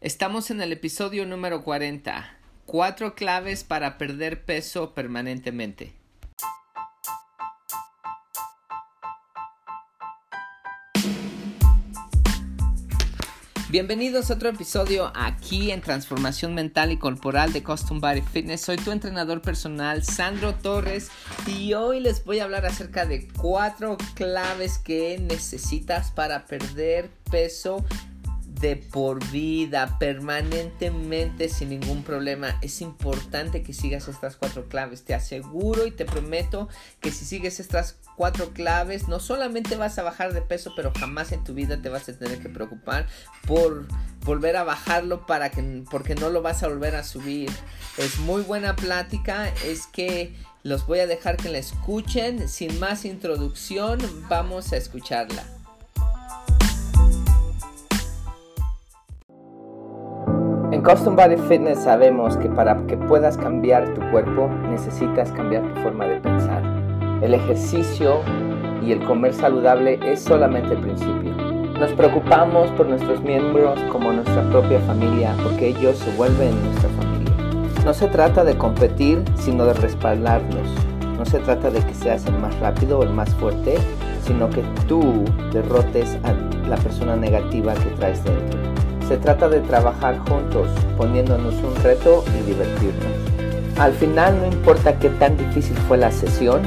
Estamos en el episodio número 40. Cuatro claves para perder peso permanentemente. Bienvenidos a otro episodio aquí en Transformación Mental y Corporal de Custom Body Fitness. Soy tu entrenador personal, Sandro Torres, y hoy les voy a hablar acerca de cuatro claves que necesitas para perder peso de por vida, permanentemente, sin ningún problema. Es importante que sigas estas cuatro claves. Te aseguro y te prometo que si sigues estas cuatro claves, no solamente vas a bajar de peso, pero jamás en tu vida te vas a tener que preocupar por volver a bajarlo para que, porque no lo vas a volver a subir. Es muy buena plática. Es que los voy a dejar que la escuchen. Sin más introducción, vamos a escucharla. Custom Body Fitness sabemos que para que puedas cambiar tu cuerpo necesitas cambiar tu forma de pensar. El ejercicio y el comer saludable es solamente el principio. Nos preocupamos por nuestros miembros como nuestra propia familia porque ellos se vuelven nuestra familia. No se trata de competir, sino de respaldarnos. No se trata de que seas el más rápido o el más fuerte, sino que tú derrotes a la persona negativa que traes dentro. Se trata de trabajar juntos, poniéndonos un reto y divertirnos. Al final no importa qué tan difícil fue la sesión,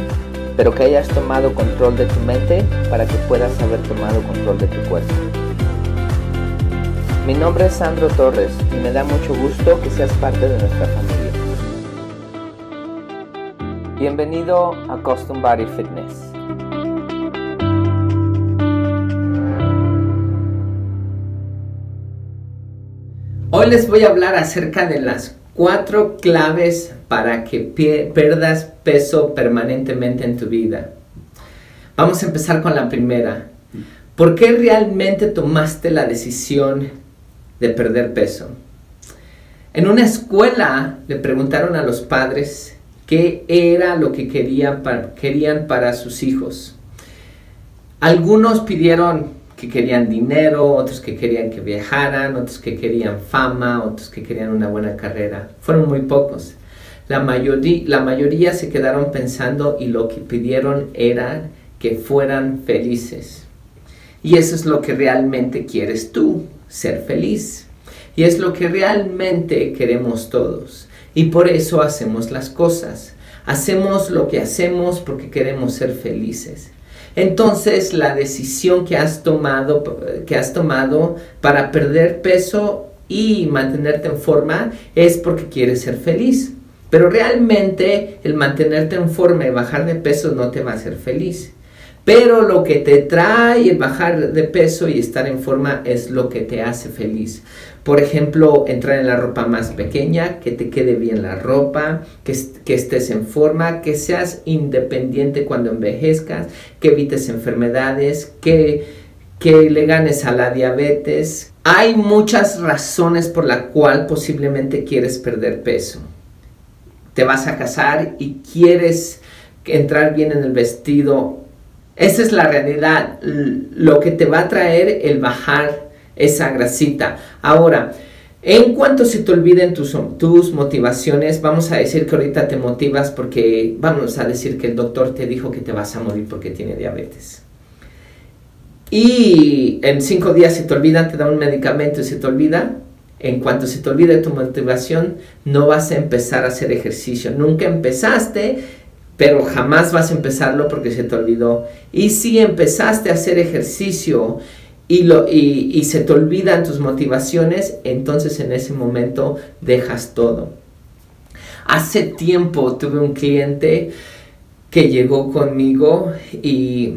pero que hayas tomado control de tu mente para que puedas haber tomado control de tu cuerpo. Mi nombre es Sandro Torres y me da mucho gusto que seas parte de nuestra familia. Bienvenido a Custom Body Fitness. Hoy les voy a hablar acerca de las cuatro claves para que pierdas peso permanentemente en tu vida. Vamos a empezar con la primera. ¿Por qué realmente tomaste la decisión de perder peso? En una escuela le preguntaron a los padres qué era lo que querían para sus hijos. Algunos pidieron que querían dinero, otros que querían que viajaran, otros que querían fama, otros que querían una buena carrera. Fueron muy pocos. La la mayoría se quedaron pensando y lo que pidieron era que fueran felices. Y eso es lo que realmente quieres tú, ser feliz. Y es lo que realmente queremos todos. Y por eso hacemos las cosas. Hacemos lo que hacemos porque queremos ser felices. Entonces, la decisión que has tomado, que has tomado para perder peso y mantenerte en forma es porque quieres ser feliz. Pero realmente el mantenerte en forma y bajar de peso no te va a hacer feliz. Pero lo que te trae el bajar de peso y estar en forma es lo que te hace feliz. Por ejemplo, entrar en la ropa más pequeña, que te quede bien la ropa, que, que, estés en forma, que seas independiente cuando envejezcas, que evites enfermedades, que, que le ganes a la diabetes. Hay muchas razones por la cual posiblemente quieres perder peso. Te vas a casar y quieres entrar bien en el vestido. Esa es la realidad. Lo que te va a traer el bajar esa grasita. Ahora, en cuanto se te olviden tus, tus motivaciones, vamos a decir que ahorita te motivas porque vamos a decir que el doctor te dijo que te vas a morir porque tiene diabetes. Y en cinco días se te olvida, te da un medicamento y se te olvida. En cuanto se te olvide tu motivación, no vas a empezar a hacer ejercicio. Nunca empezaste, pero jamás vas a empezarlo porque se te olvidó. Y si empezaste a hacer ejercicio y, lo, y, se te olvidan tus motivaciones, entonces en ese momento dejas todo. Hace tiempo tuve un cliente que llegó conmigo y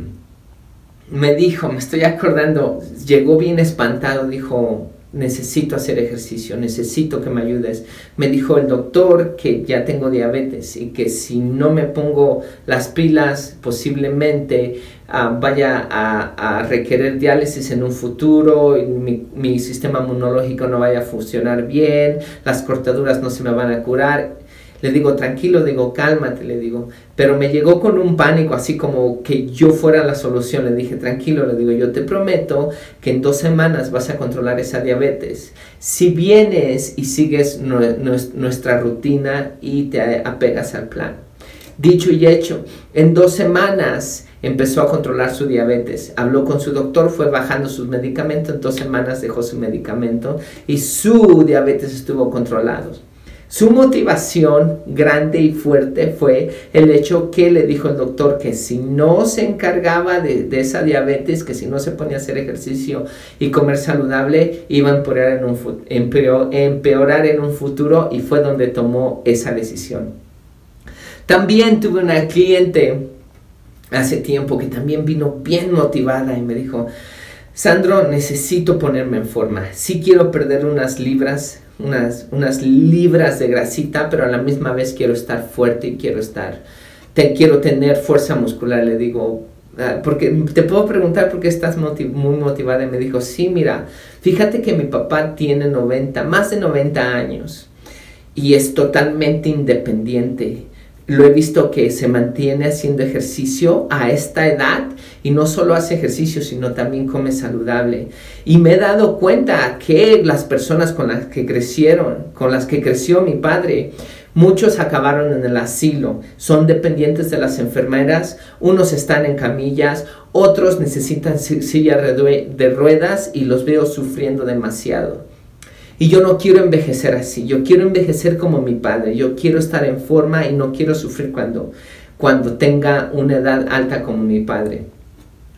me dijo, me estoy acordando, llegó bien espantado, dijo, necesito hacer ejercicio, necesito que me ayudes. Me dijo el doctor que ya tengo diabetes y que si no me pongo las pilas posiblemente ah, vaya a, requerir diálisis en un futuro, y mi, mi, sistema inmunológico no vaya a funcionar bien, las cortaduras no se me van a curar. Le digo, tranquilo, digo, cálmate, le digo. Pero me llegó con un pánico, así como que yo fuera la solución. Le dije, tranquilo, le digo, yo te prometo que en dos semanas vas a controlar esa diabetes. Si vienes y sigues nuestra rutina y te apegas al plan. Dicho y hecho, en dos semanas empezó a controlar su diabetes. Habló con su doctor, fue bajando sus medicamentos, en dos semanas dejó su medicamento y su diabetes estuvo controlado. Su motivación grande y fuerte fue el hecho que le dijo el doctor que si no se encargaba de, esa diabetes, que si no se ponía a hacer ejercicio y comer saludable, iba a empeorar en, un, empeorar en un futuro y fue donde tomó esa decisión. También tuve una cliente hace tiempo que también vino bien motivada y me dijo, Sandro, necesito ponerme en forma. Sí quiero perder unas libras, unas, unas libras de grasita, pero a la misma vez quiero estar fuerte y quiero estar, te, quiero tener fuerza muscular. Le digo, ah, porque te puedo preguntar por qué estás muy motivada. Y me dijo, sí, mira, fíjate que mi papá tiene 90, más de 90 años y es totalmente independiente lo he visto que se mantiene haciendo ejercicio a esta edad y no solo hace ejercicio, sino también come saludable. Y me he dado cuenta que las personas con las que crecieron, con las que creció mi padre, muchos acabaron en el asilo, son dependientes de las enfermeras, unos están en camillas, otros necesitan silla de ruedas y los veo sufriendo demasiado. Y yo no quiero envejecer así, yo quiero envejecer como mi padre, yo quiero estar en forma y no quiero sufrir cuando, cuando tenga una edad alta como mi padre.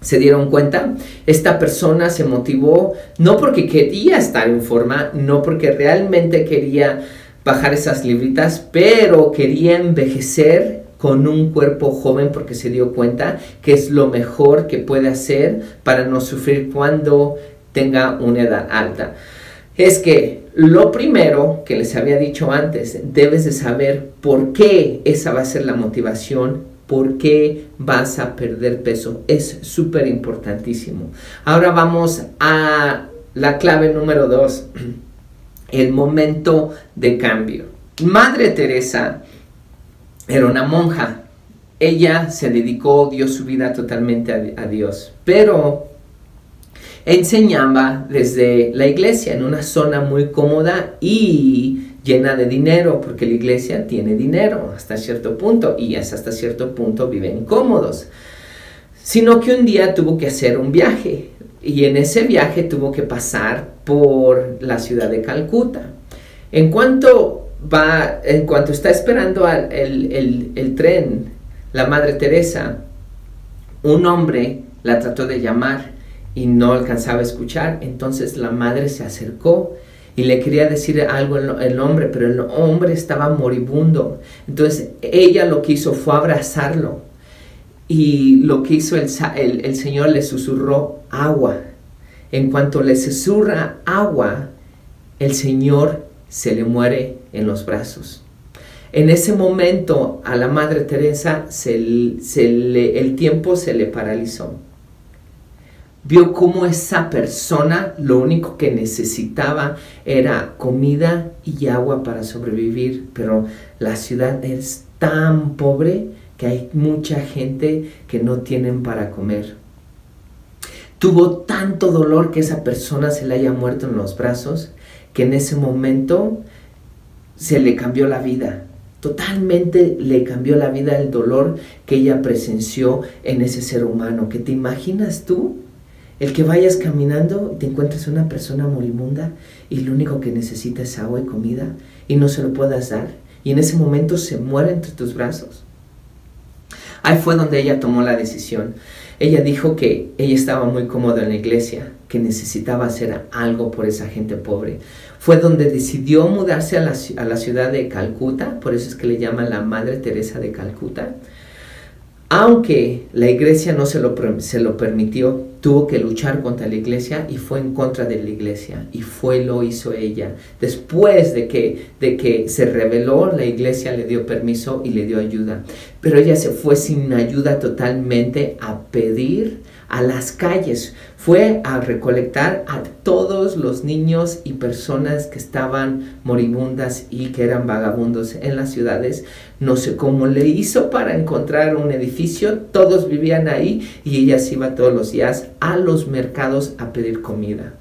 ¿Se dieron cuenta? Esta persona se motivó no porque quería estar en forma, no porque realmente quería bajar esas libritas, pero quería envejecer con un cuerpo joven porque se dio cuenta que es lo mejor que puede hacer para no sufrir cuando tenga una edad alta es que lo primero que les había dicho antes, debes de saber por qué esa va a ser la motivación, por qué vas a perder peso. Es súper importantísimo. Ahora vamos a la clave número dos, el momento de cambio. Madre Teresa era una monja. Ella se dedicó, dio su vida totalmente a, a Dios, pero enseñaba desde la iglesia en una zona muy cómoda y llena de dinero, porque la iglesia tiene dinero hasta cierto punto y hasta cierto punto viven cómodos. Sino que un día tuvo que hacer un viaje y en ese viaje tuvo que pasar por la ciudad de Calcuta. En cuanto va, en cuanto está esperando el, el tren, la Madre Teresa, un hombre la trató de llamar y no alcanzaba a escuchar. Entonces la madre se acercó y le quería decir algo el hombre, pero el hombre estaba moribundo. Entonces ella lo que hizo fue abrazarlo y lo que hizo el, el, Señor le susurró agua. En cuanto le susurra agua, el Señor se le muere en los brazos. En ese momento a la Madre Teresa se, se le, el tiempo se le paralizó vio cómo esa persona lo único que necesitaba era comida y agua para sobrevivir, pero la ciudad es tan pobre que hay mucha gente que no tienen para comer. Tuvo tanto dolor que esa persona se le haya muerto en los brazos que en ese momento se le cambió la vida. Totalmente le cambió la vida el dolor que ella presenció en ese ser humano. ¿Que te imaginas tú? El que vayas caminando y te encuentres una persona moribunda y lo único que necesita es agua y comida y no se lo puedas dar y en ese momento se muere entre tus brazos. Ahí fue donde ella tomó la decisión. Ella dijo que ella estaba muy cómoda en la iglesia, que necesitaba hacer algo por esa gente pobre. Fue donde decidió mudarse a la, a la ciudad de Calcuta, por eso es que le llaman la Madre Teresa de Calcuta aunque la iglesia no se lo, se lo permitió, tuvo que luchar contra la iglesia y fue en contra de la iglesia y fue lo hizo ella. Después de que, de que se reveló, la iglesia le dio permiso y le dio ayuda. Pero ella se fue sin ayuda totalmente a pedir a las calles, fue a recolectar a todos los niños y personas que estaban moribundas y que eran vagabundos en las ciudades. No sé cómo le hizo para encontrar un edificio, todos vivían ahí y ella se iba todos los días a los mercados a pedir comida.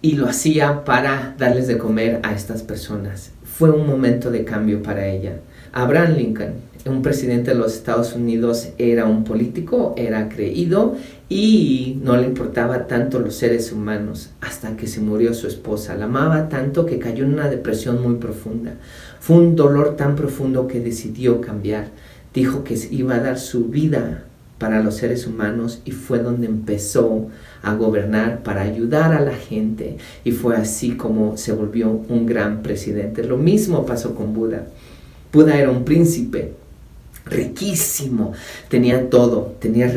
Y lo hacía para darles de comer a estas personas. Fue un momento de cambio para ella. Abraham Lincoln, un presidente de los Estados Unidos, era un político, era creído y no le importaba tanto los seres humanos hasta que se murió su esposa. La amaba tanto que cayó en una depresión muy profunda. Fue un dolor tan profundo que decidió cambiar. Dijo que iba a dar su vida para los seres humanos y fue donde empezó a gobernar para ayudar a la gente y fue así como se volvió un gran presidente. Lo mismo pasó con Buda. Buda era un príncipe riquísimo, tenía todo, tenía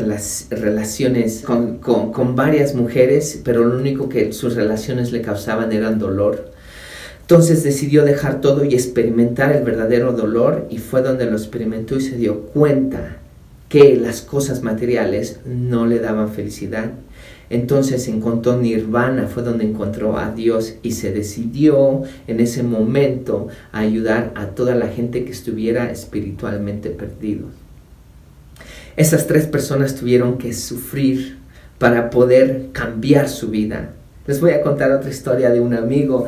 relaciones con, varias mujeres, pero lo único que sus relaciones le causaban eran dolor. Entonces decidió dejar todo y experimentar el verdadero dolor y fue donde lo experimentó y se dio cuenta que las cosas materiales no le daban felicidad entonces encontró nirvana, fue donde encontró a Dios y se decidió en ese momento a ayudar a toda la gente que estuviera espiritualmente perdido. Esas tres personas tuvieron que sufrir para poder cambiar su vida. Les voy a contar otra historia de un amigo.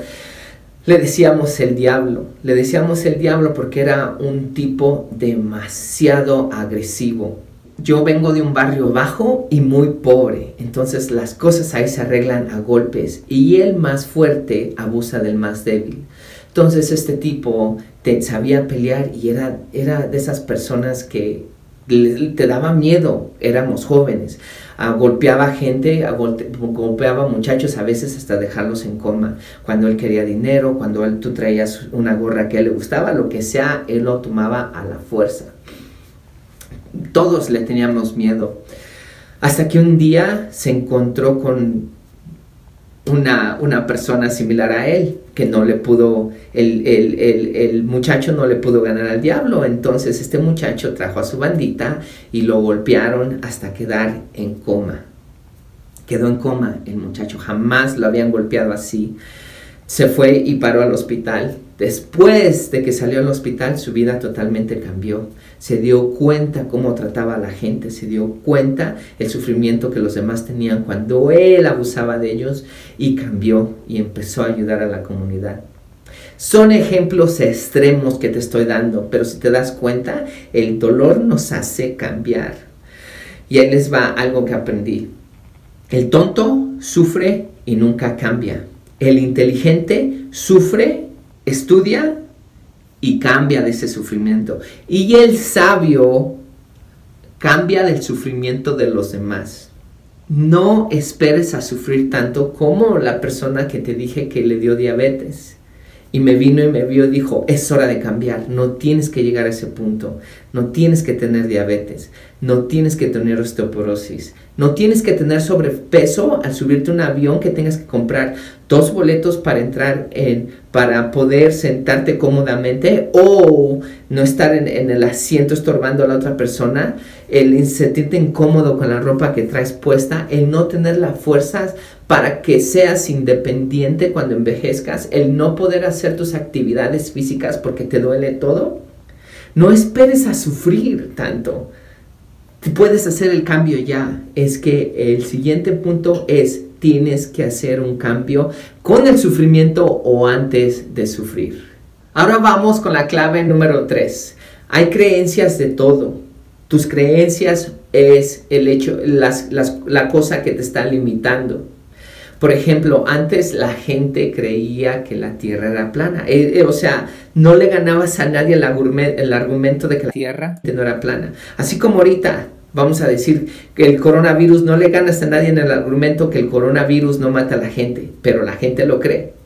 Le decíamos el diablo. Le decíamos el diablo porque era un tipo demasiado agresivo yo vengo de un barrio bajo y muy pobre, entonces las cosas ahí se arreglan a golpes y el más fuerte abusa del más débil. Entonces este tipo sabía pelear y era, era de esas personas que te daba miedo, éramos jóvenes. Ah, golpeaba gente, golpeaba muchachos, a veces hasta dejarlos en coma. Cuando él quería dinero, cuando él, tú traías una gorra que a él le gustaba, lo que sea, él lo tomaba a la fuerza todos le teníamos miedo. Hasta que un día se encontró con una, una persona similar a él, que no le pudo, el, el, muchacho no le pudo ganar al diablo. Entonces este muchacho trajo a su bandita y lo golpearon hasta quedar en coma. Quedó en coma el muchacho, jamás lo habían golpeado así. Se fue y paró al hospital. Después de que salió al hospital, su vida totalmente cambió se dio cuenta cómo trataba a la gente, se dio cuenta el sufrimiento que los demás tenían cuando él abusaba de ellos y cambió y empezó a ayudar a la comunidad. Son ejemplos extremos que te estoy dando, pero si te das cuenta, el dolor nos hace cambiar. Y ahí les va algo que aprendí. El tonto sufre y nunca cambia. El inteligente sufre, estudia y cambia de ese sufrimiento. Y el sabio cambia del sufrimiento de los demás. No esperes a sufrir tanto como la persona que te dije que le dio diabetes. Y me vino y me vio y dijo, es hora de cambiar, no tienes que llegar a ese punto, no tienes que tener diabetes, no tienes que tener osteoporosis, no tienes que tener sobrepeso al subirte un avión que tengas que comprar dos boletos para entrar en, para poder sentarte cómodamente o no estar en, en, el asiento estorbando a la otra persona, el sentirte incómodo con la ropa que traes puesta, el no tener las fuerzas para que seas independiente cuando envejezcas, el no poder hacer tus actividades físicas porque te duele todo. No esperes a sufrir tanto puedes hacer el cambio ya. Es que el siguiente punto es tienes que hacer un cambio con el sufrimiento o antes de sufrir. Ahora vamos con la clave número 3. Hay creencias de todo. Tus creencias es el hecho, la cosa que te está limitando. Por ejemplo, antes la gente creía que la Tierra era plana. Eh, eh, o sea, no le ganabas a nadie el, el argumento de que la Tierra no era plana. Así como ahorita vamos a decir que el coronavirus no le ganas a nadie en el argumento que el coronavirus no mata a la gente, pero la gente lo cree.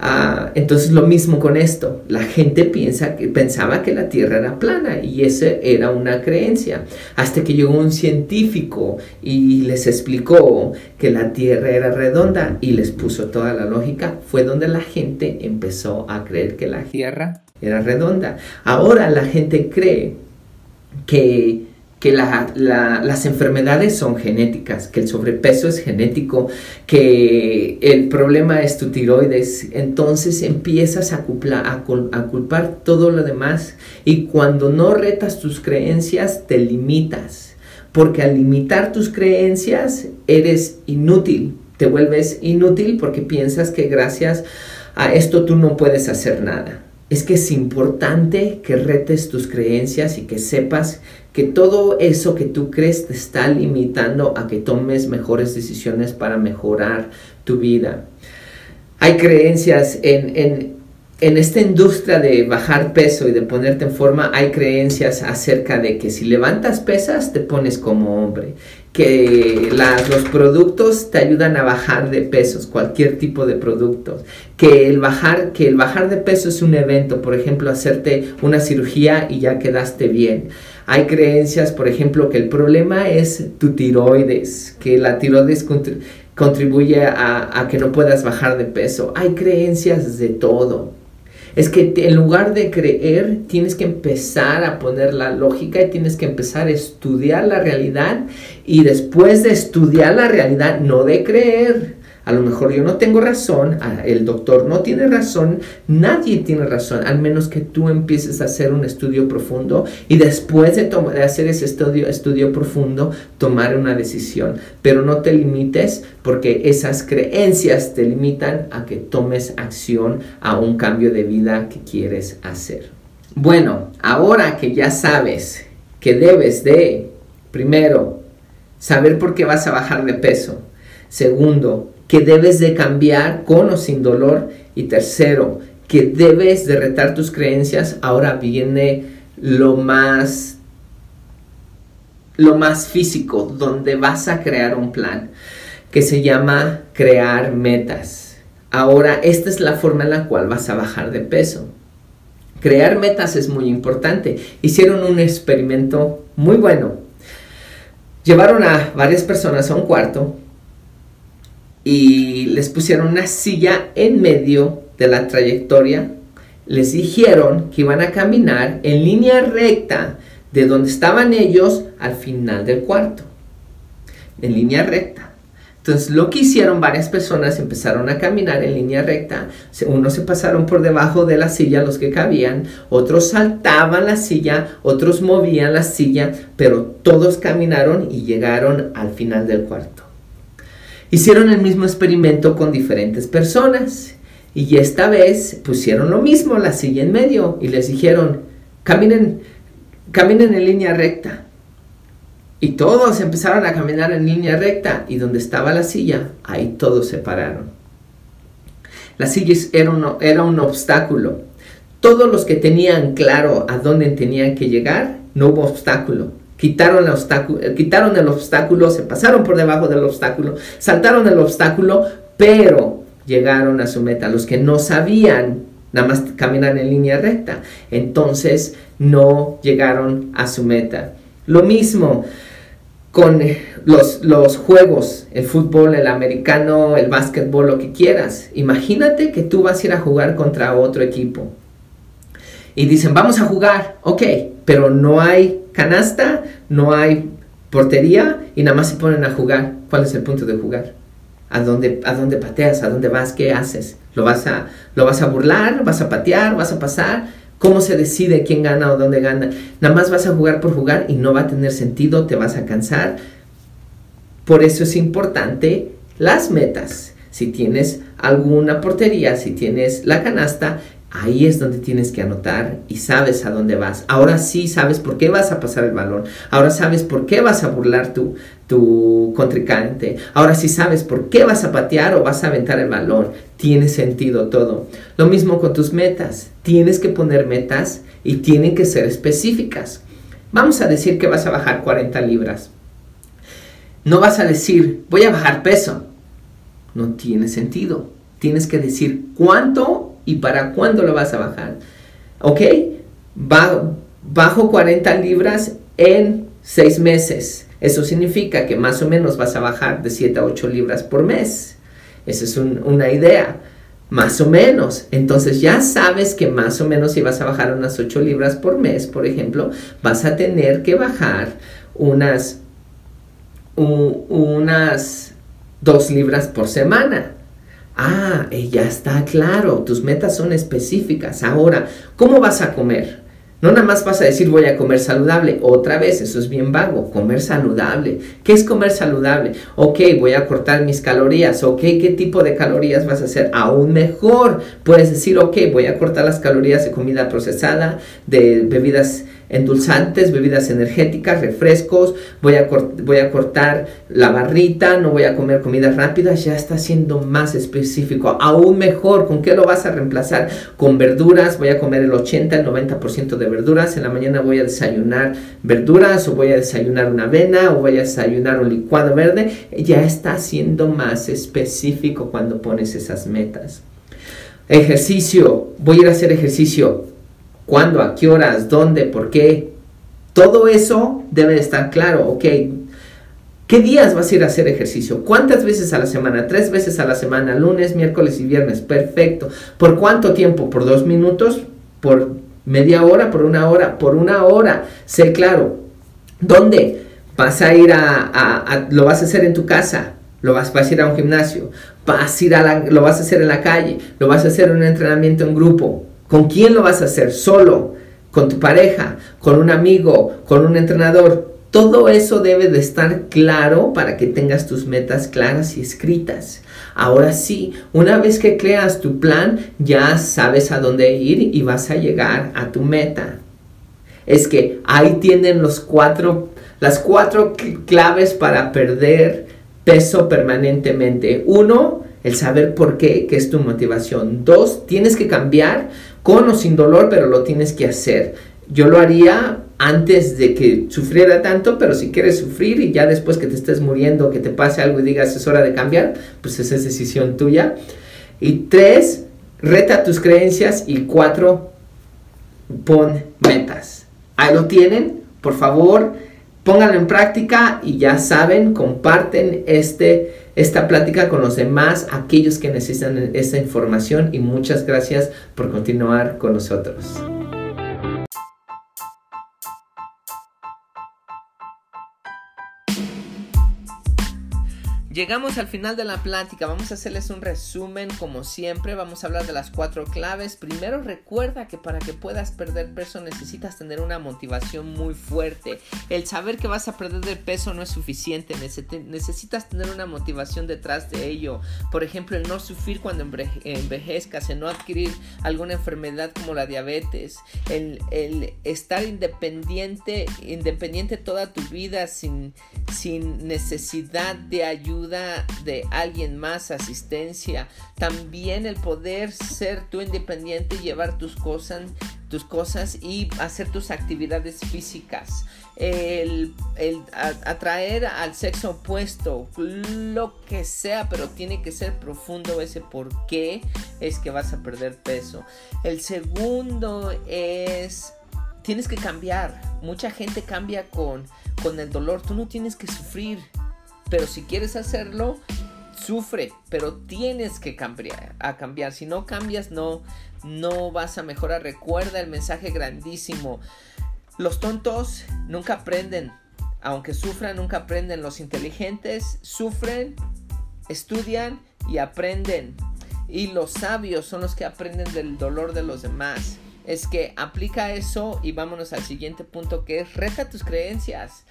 Ah, entonces lo mismo con esto, la gente pensaba que la Tierra era plana y esa era una creencia, hasta que llegó un científico y les explicó que la Tierra era redonda y les puso toda la lógica, fue donde la gente empezó a creer que la Tierra era redonda. Ahora la gente cree que que las enfermedades son genéticas, que el sobrepeso es genético, que el problema es tu tiroides, entonces empiezas a, a, culpar todo lo demás y cuando no retas tus creencias te limitas, porque al limitar tus creencias eres inútil, te vuelves inútil porque piensas que gracias a esto tú no puedes hacer nada es que es importante que retes tus creencias y que sepas que todo eso que tú crees te está limitando a que tomes mejores decisiones para mejorar tu vida. Hay creencias en, en, en esta industria de bajar peso y de ponerte en forma, hay creencias acerca de que si levantas pesas te pones como hombre que los productos te ayudan a bajar de pesos, cualquier tipo de productos, que el bajar, que el bajar de peso es un evento, por ejemplo, hacerte una cirugía y ya quedaste bien. Hay creencias, por ejemplo, que el problema es tu tiroides, que la tiroides contribuye a, a que no puedas bajar de peso. Hay creencias de todo. Es que en lugar de creer, tienes que empezar a poner la lógica y tienes que empezar a estudiar la realidad y después de estudiar la realidad, no de creer, a lo mejor yo no tengo razón, el doctor no tiene razón, nadie tiene razón, al menos que tú empieces a hacer un estudio profundo y después de, hacer ese estudio, estudio profundo, tomar una decisión. Pero no te limites porque esas creencias te limitan a que tomes acción a un cambio de vida que quieres hacer. Bueno, ahora que ya sabes que debes de, primero, saber por qué vas a bajar de peso. Segundo, que debes de cambiar con o sin dolor. Y tercero, que debes de retar tus creencias. Ahora viene lo más lo más físico, donde vas a crear un plan que se llama crear metas. Ahora, esta es la forma en la cual vas a bajar de peso. Crear metas es muy importante. Hicieron un experimento muy bueno. Llevaron a varias personas a un cuarto y les pusieron una silla en medio de la trayectoria. Les dijeron que iban a caminar en línea recta de donde estaban ellos al final del cuarto. En línea recta. Entonces lo que hicieron varias personas empezaron a caminar en línea recta. Unos se pasaron por debajo de la silla, los que cabían, otros saltaban la silla, otros movían la silla, pero todos caminaron y llegaron al final del cuarto. Hicieron el mismo experimento con diferentes personas y esta vez pusieron lo mismo, la silla en medio y les dijeron, caminen, caminen en línea recta. Y todos empezaron a caminar en línea recta y donde estaba la silla, ahí todos se pararon. La silla era un, era un obstáculo. Todos los que tenían claro a dónde tenían que llegar, no hubo obstáculo quitaron el, obstáculo, quitaron el obstáculo, se pasaron por debajo del obstáculo, saltaron el obstáculo, pero llegaron a su meta. Los que no sabían nada más caminar en línea recta, entonces no llegaron a su meta. Lo mismo con los, los juegos, el fútbol, el americano, el básquetbol, lo que quieras. Imagínate que tú vas a ir a jugar contra otro equipo. Y dicen, vamos a jugar, ok, pero no hay canasta, no hay portería y nada más se ponen a jugar. ¿Cuál es el punto de jugar? ¿A dónde, a dónde pateas? ¿A dónde vas? ¿Qué haces? ¿Lo vas, a, ¿Lo vas a burlar? ¿Vas a patear? ¿Vas a pasar? ¿Cómo se decide quién gana o dónde gana? Nada más vas a jugar por jugar y no va a tener sentido, te vas a cansar. Por eso es importante las metas. Si tienes alguna portería, si tienes la canasta, Ahí es donde tienes que anotar y sabes a dónde vas. Ahora sí sabes por qué vas a pasar el balón. Ahora sabes por qué vas a burlar tu, tu contrincante. Ahora sí sabes por qué vas a patear o vas a aventar el balón. Tiene sentido todo. Lo mismo con tus metas. Tienes que poner metas y tienen que ser específicas. Vamos a decir que vas a bajar 40 libras. No vas a decir, voy a bajar peso. No tiene sentido. Tienes que decir cuánto y para cuándo lo vas a bajar. ¿Ok? bajo 40 libras en 6 meses. Eso significa que más o menos vas a bajar de 7 a 8 libras por mes. Esa es una idea. Más o menos. Entonces ya sabes que más o menos si vas a bajar unas 8 libras por mes, por ejemplo, vas a tener que bajar unas, unas dos libras por semana. Ah, ya está claro, tus metas son específicas. Ahora, ¿cómo vas a comer? No nada más vas a decir voy a comer saludable. Otra vez, eso es bien vago. Comer saludable. ¿Qué es comer saludable? Ok, voy a cortar mis calorías. Ok, ¿qué tipo de calorías vas a hacer? Aún mejor. Puedes decir, ok, voy a cortar las calorías de comida procesada, de bebidas endulzantes, bebidas energéticas, refrescos, voy a, voy a cortar la barrita, no voy a comer comidas rápidas, ya está siendo más específico. Aún mejor, ¿con qué lo vas a reemplazar? Con verduras, voy a comer el 80, el 90% de verduras, en la mañana voy a desayunar verduras o voy a desayunar una avena o voy a desayunar un licuado verde, ya está siendo más específico cuando pones esas metas. Ejercicio, voy a ir a hacer ejercicio cuándo, a qué horas, dónde, por qué. Todo eso debe estar claro, ok. ¿Qué días vas a ir a hacer ejercicio? ¿Cuántas veces a la semana? Tres veces a la semana, lunes, miércoles y viernes. Perfecto. ¿Por cuánto tiempo? ¿Por dos minutos? ¿Por media hora? ¿Por una hora? Por una hora. Sé claro. ¿Dónde? Vas a ir a, lo vas a hacer en tu casa. Lo vas, a ir a un gimnasio. Vas a ir a lo vas a hacer en la calle. Lo vas a hacer en un entrenamiento en grupo. ¿Con quién lo vas a hacer? ¿Solo? ¿Con tu pareja? ¿Con un amigo? ¿Con un entrenador? Todo eso debe de estar claro para que tengas tus metas claras y escritas. Ahora sí, una vez que creas tu plan, ya sabes a dónde ir y vas a llegar a tu meta. Es que ahí tienen los cuatro, las cuatro claves para perder peso permanentemente. Uno, el saber por qué, que es tu motivación. Dos, tienes que cambiar con o sin dolor, pero lo tienes que hacer. Yo lo haría antes de que sufriera tanto, pero si quieres sufrir y ya después que te estés muriendo, que te pase algo y digas es hora de cambiar, pues esa es decisión tuya. Y tres, reta tus creencias y cuatro, pon metas. Ahí lo tienen, por favor, pónganlo en práctica y ya saben, comparten este esta plática con los demás, aquellos que necesitan esa información y muchas gracias por continuar con nosotros. Llegamos al final de la plática, vamos a hacerles un resumen como siempre, vamos a hablar de las cuatro claves. Primero recuerda que para que puedas perder peso necesitas tener una motivación muy fuerte. El saber que vas a perder de peso no es suficiente, necesitas tener una motivación detrás de ello. Por ejemplo, el no sufrir cuando envejezcas, el no adquirir alguna enfermedad como la diabetes, el, el estar independiente, independiente toda tu vida sin, sin necesidad de ayuda de alguien más, asistencia, también el poder ser tú independiente, llevar tus cosas, tus cosas y hacer tus actividades físicas. El, atraer al sexo opuesto, lo que sea, pero tiene que ser profundo ese por qué es que vas a perder peso. El segundo es, tienes que cambiar. Mucha gente cambia con, con el dolor. Tú no tienes que sufrir. Pero si quieres hacerlo, sufre, pero tienes que cambiar, a cambiar. Si no cambias, no, no vas a mejorar. Recuerda el mensaje grandísimo. Los tontos nunca aprenden. Aunque sufran, nunca aprenden. Los inteligentes sufren, estudian y aprenden. Y los sabios son los que aprenden del dolor de los demás. Es que aplica eso y vámonos al siguiente punto que es reta tus creencias.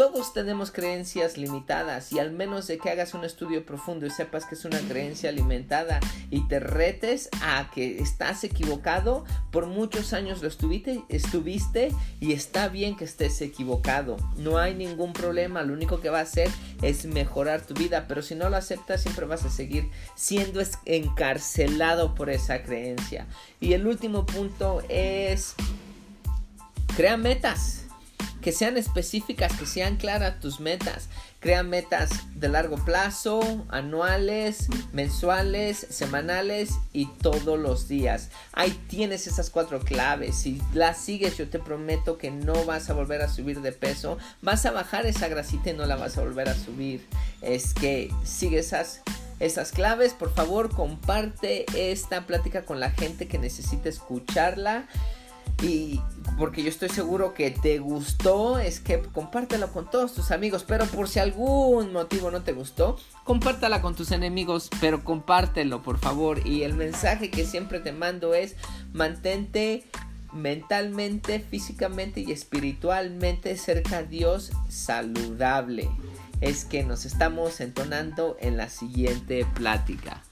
Todos tenemos creencias limitadas y al menos de que hagas un estudio profundo y sepas que es una creencia limitada y te retes a que estás equivocado, por muchos años lo estuviste, estuviste y está bien que estés equivocado. No hay ningún problema, lo único que va a hacer es mejorar tu vida, pero si no lo aceptas siempre vas a seguir siendo encarcelado por esa creencia. Y el último punto es crea metas que sean específicas, que sean claras tus metas. Crea metas de largo plazo, anuales, mensuales, semanales y todos los días. Ahí tienes esas cuatro claves. Si las sigues, yo te prometo que no vas a volver a subir de peso. Vas a bajar esa grasita y no la vas a volver a subir. Es que sigue esas esas claves. Por favor, comparte esta plática con la gente que necesita escucharla. Y porque yo estoy seguro que te gustó, es que compártelo con todos tus amigos. Pero por si algún motivo no te gustó, compártela con tus enemigos, pero compártelo por favor. Y el mensaje que siempre te mando es mantente mentalmente, físicamente y espiritualmente cerca a Dios saludable. Es que nos estamos entonando en la siguiente plática.